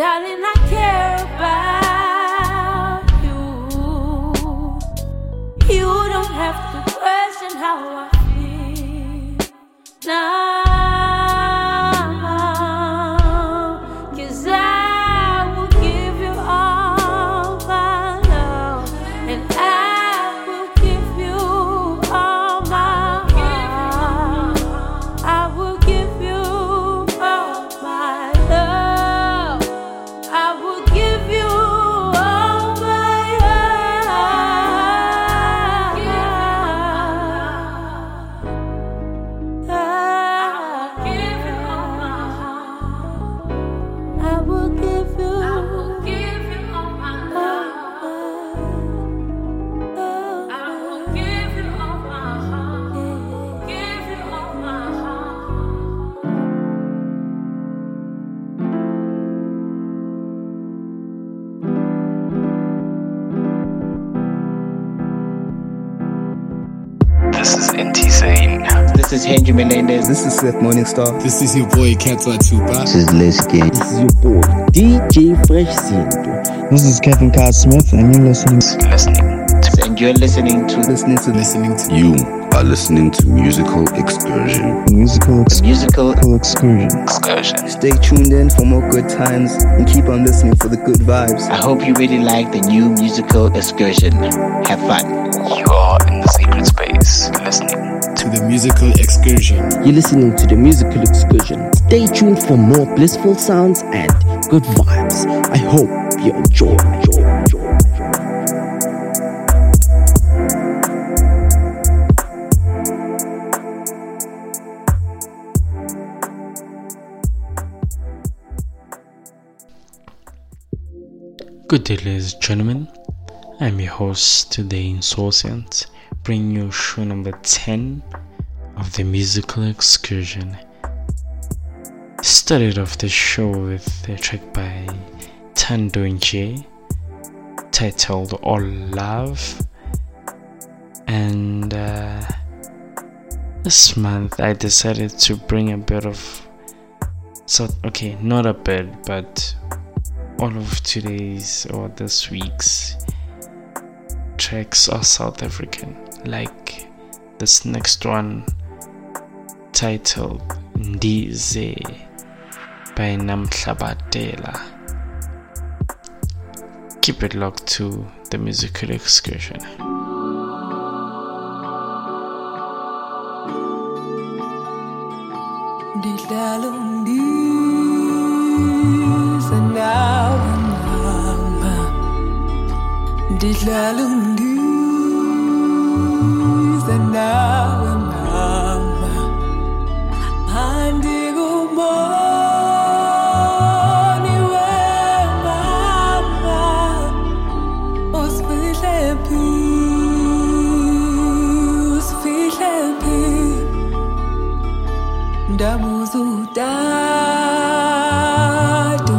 darling, I care about you. You don't have to question how I feel. Now, This is Henry Menendez. This is Seth Morningstar. This is your boy Kenta Tuba. This is Les Game. This is your boy DJ Fresh Zinto. This is Kevin Carl Smith, and you're listening. Listening to And you're listening to Listening to Listening to You are listening to Musical Excursion. Musical, ex- musical. musical excursion. Excursion. Stay tuned in for more good times and keep on listening for the good vibes. I hope you really like the new musical excursion. Have fun. You are in the secret space. Listening to the musical excursion. You're listening to the musical excursion. Stay tuned for more blissful sounds and good vibes. I hope you enjoy. enjoy, enjoy, enjoy. Good day, ladies and gentlemen. I'm your host today, Insouciant, bringing you show number 10 of the musical excursion. Started off the show with a track by Tando Nje titled All Love. And uh, this month I decided to bring a bit of. So, okay, not a bit, but all of today's or this week's tracks are South African, like this next one titled Ndize by Namhlabatela. Keep it locked to the musical excursion. Didlala undiza nawe mama Andikumoni we mama Usifihle phi Usifihle phi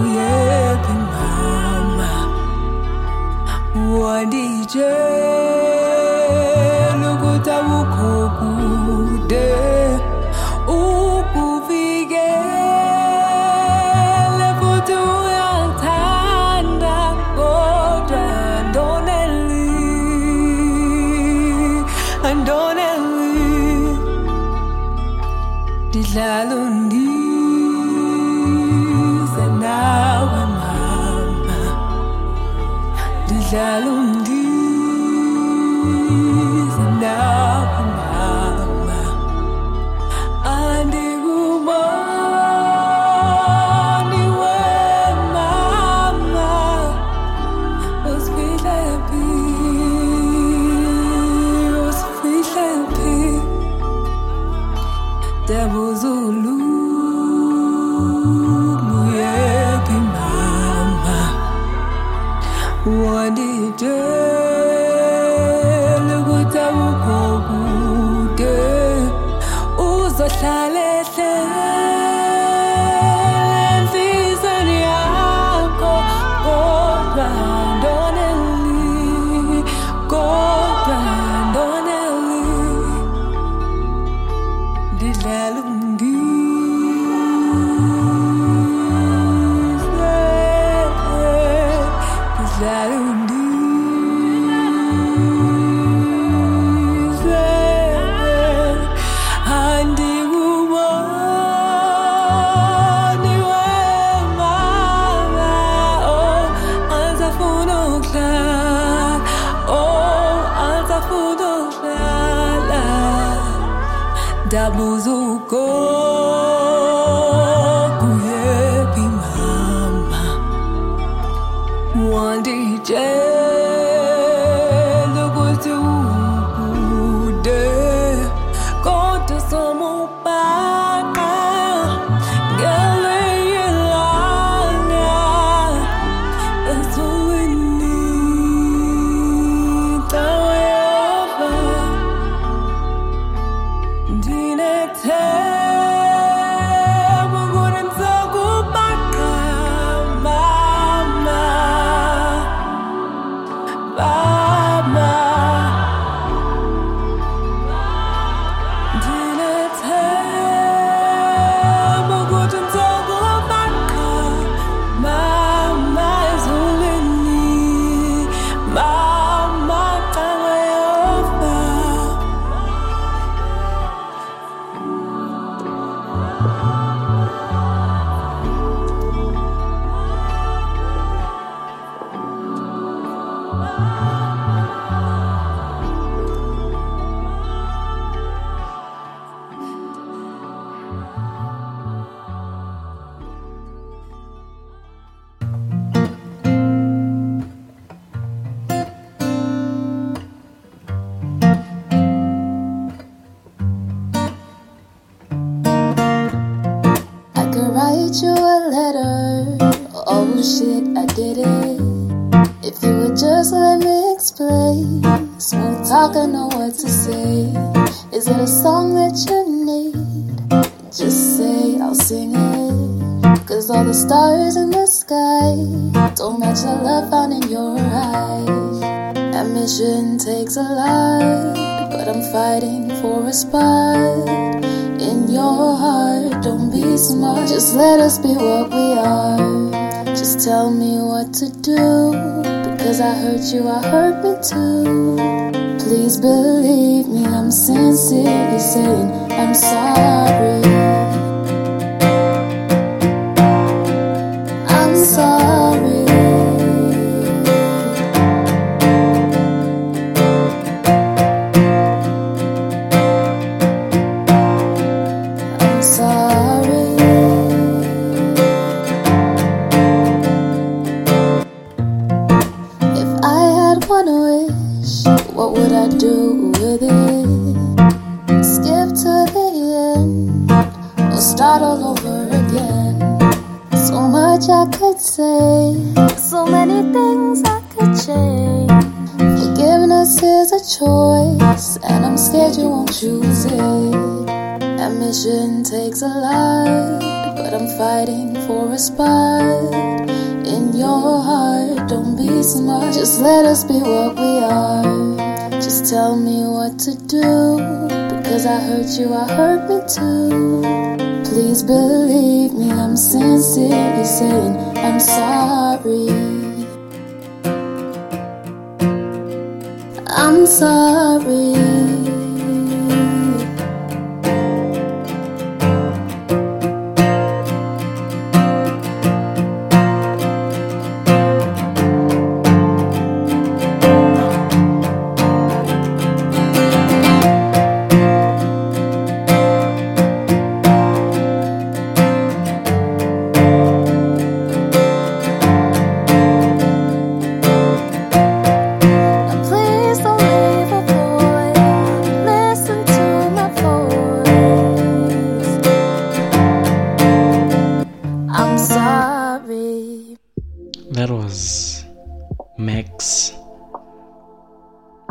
uyephi mama Ndidlala undize nawe Talk, I know what to say. Is it a song that you need? Just say I'll sing it. Cause all the stars in the sky don't match the love found in your eyes. Ambition takes a lot, but I'm fighting for a spot in your heart. Don't be smart, just let us be what we are. Just tell me what to do, because I hurt you, I hurt to do, because I hurt you, I hurt me too. Please believe me, I'm sincerely saying I'm sorry. I'm sorry.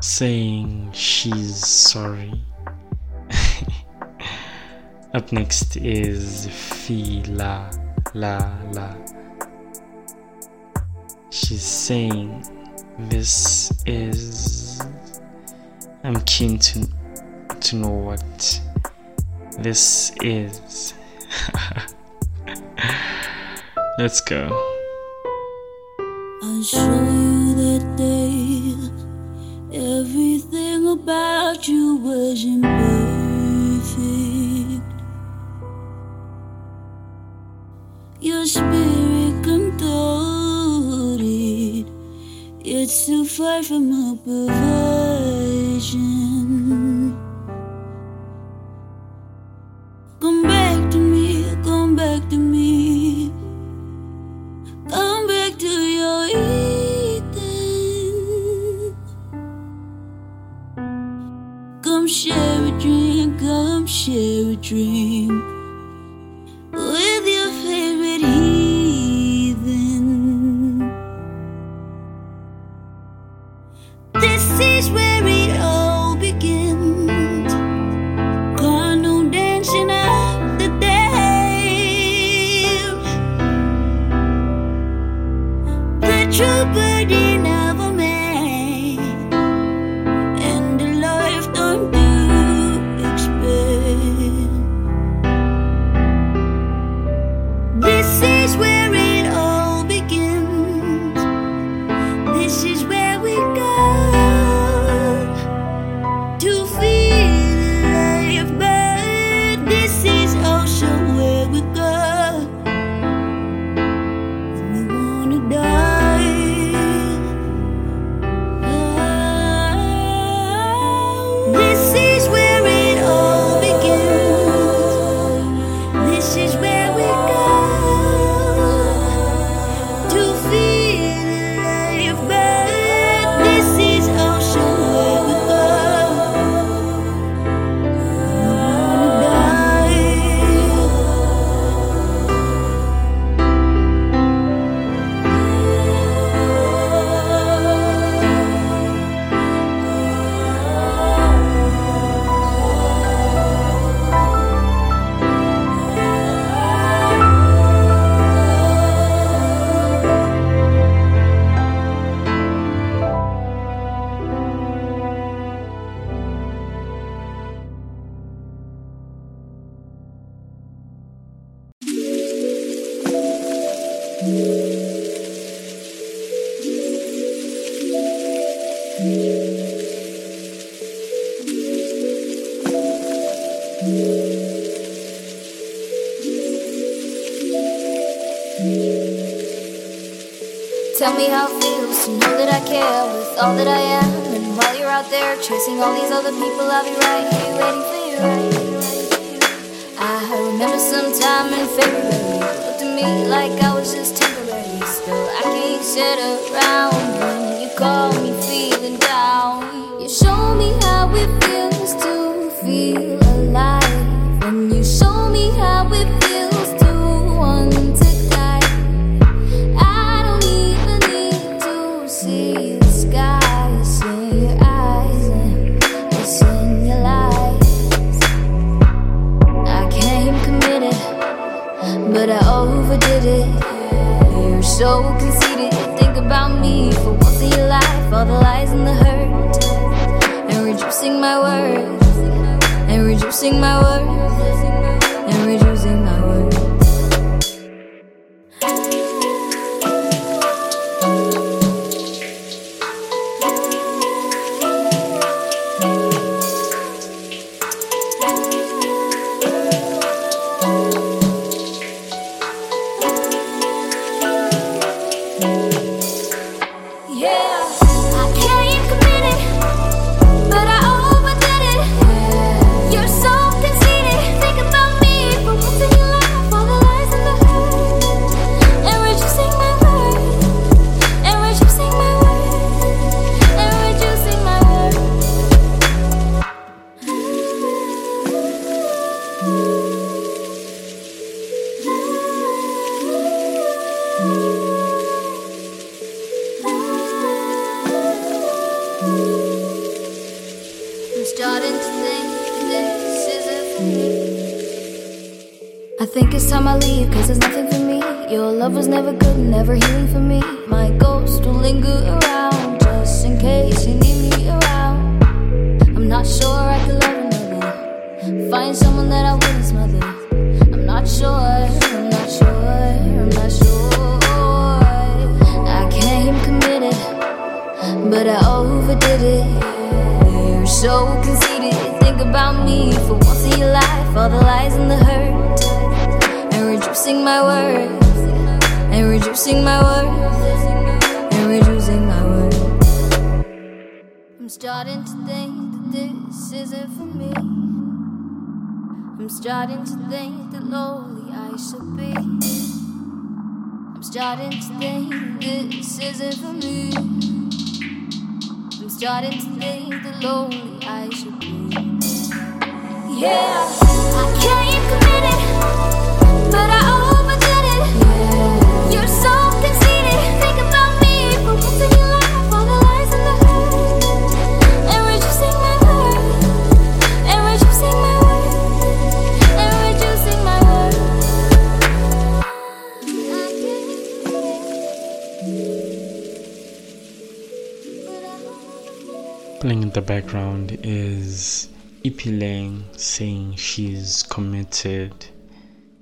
Saying she's sorry. Up next is Fila La La. She's saying this is I'm keen to to know what this is. Let's go. About you wasn't perfect. Your spirit contorted. It's too far from a share Tell me how it feels to know that I care with all that I am. And while you're out there chasing all these other people, I'll be right here waiting for you. I remember sometime in February, me like I was just temporary. Still, I can't sit around when you call me feeling down. You show me how it feels to feel alive, and you reducing my worth, leave, cause there's nothing for me. Your love was never good, never healing for me. My ghost will linger around, just in case you need me around. I'm not sure I could love another. Find someone that I wouldn't smother. I'm not sure, I'm not sure, I'm not sure. I came committed, but I overdid it. You're so conceited. Think about me for once in your life. All the lies and the hurt, reducing my worth, and reducing my worth, and reducing my worth. I'm starting to think that this isn't for me. I'm starting to think that lonely I should be. I'm starting to think this isn't for me. I'm starting to think that lonely I should be. Yeah, I came committed, but Playing in the background is Ipilang saying she's committed,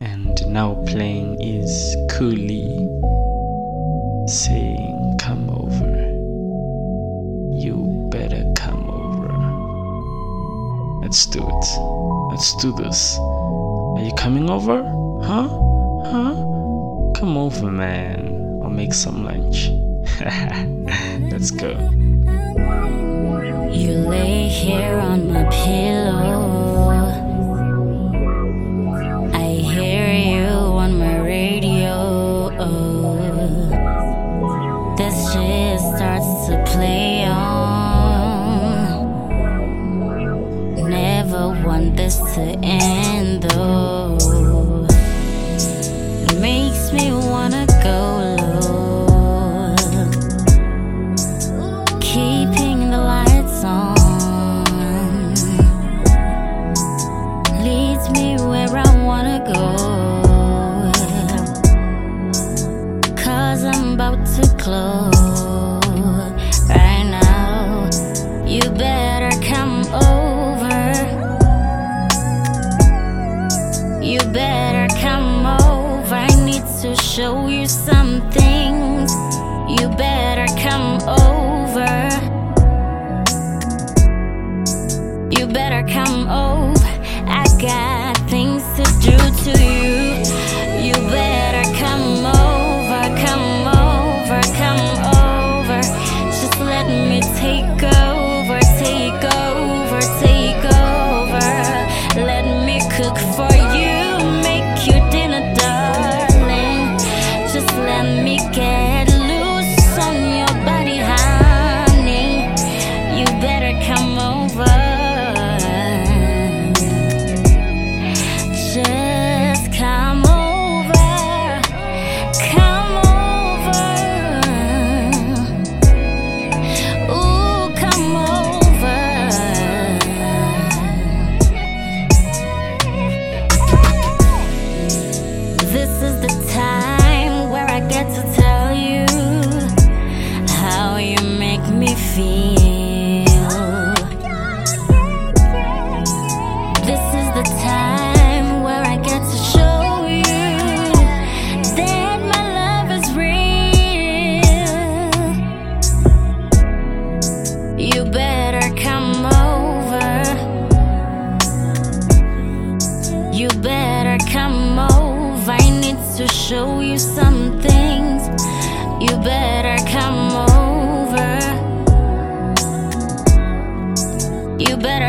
and now playing is Cooley saying, Come over. You better come over. Let's do it. Let's do this. Are you coming over? Huh? Huh? Come over, man. I'll make some lunch. Let's go. Lay here on my pillow. I hear you on my radio. This shit starts to play on. Never want this to end me where I wanna go. Cause I'm about to close right now. You better come over. You better come over. I need to show you some things. You better come over.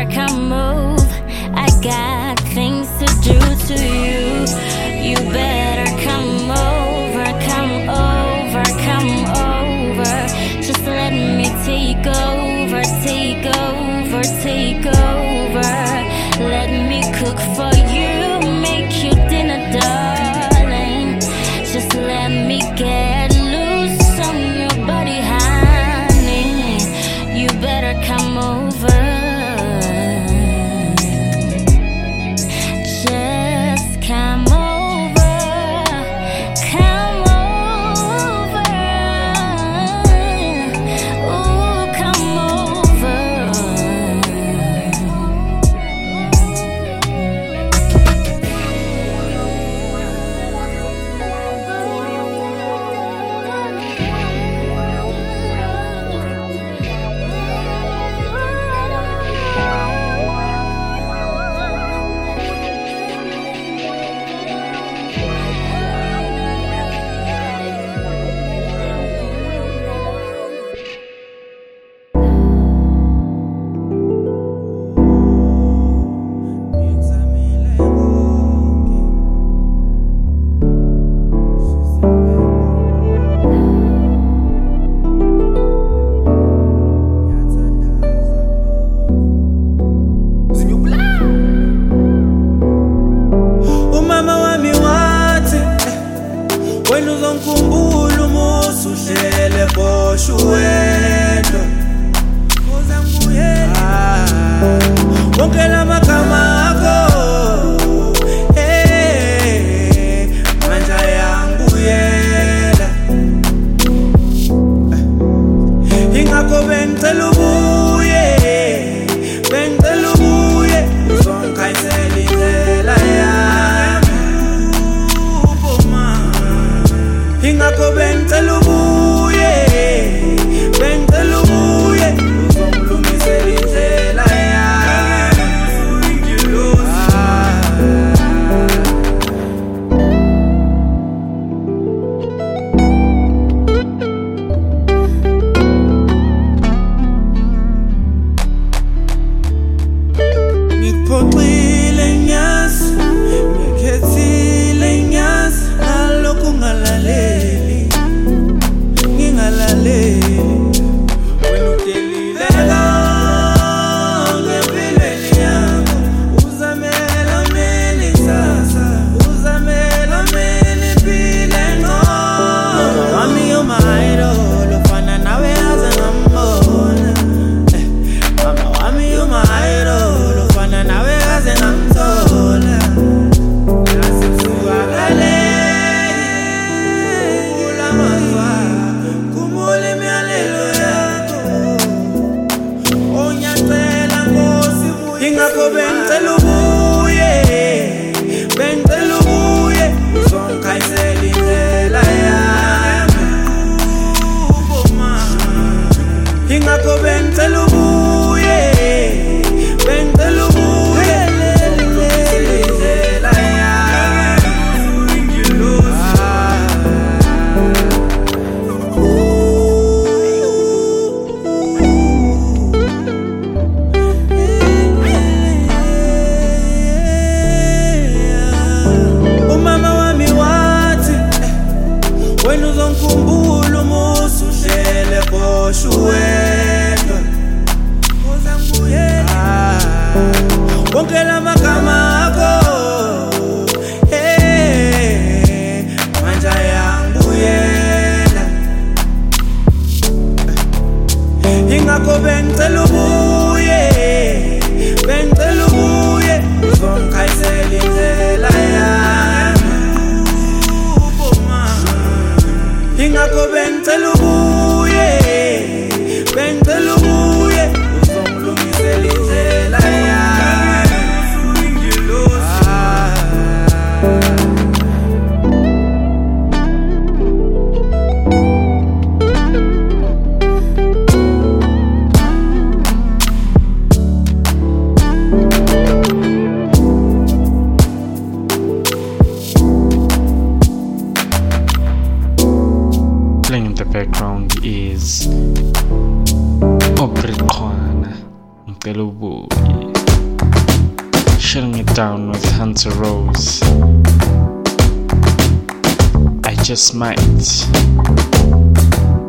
I got things to do to you. You better come over, come over, come over. Just let me take over, take over, take over. down with Hunter Rose. I just might.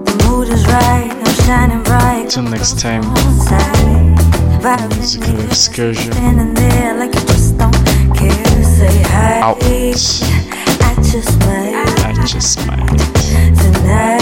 The mood is right, I'm shining bright. Till next time. Musical excursion. Like Out. I just might. I just might. Tonight.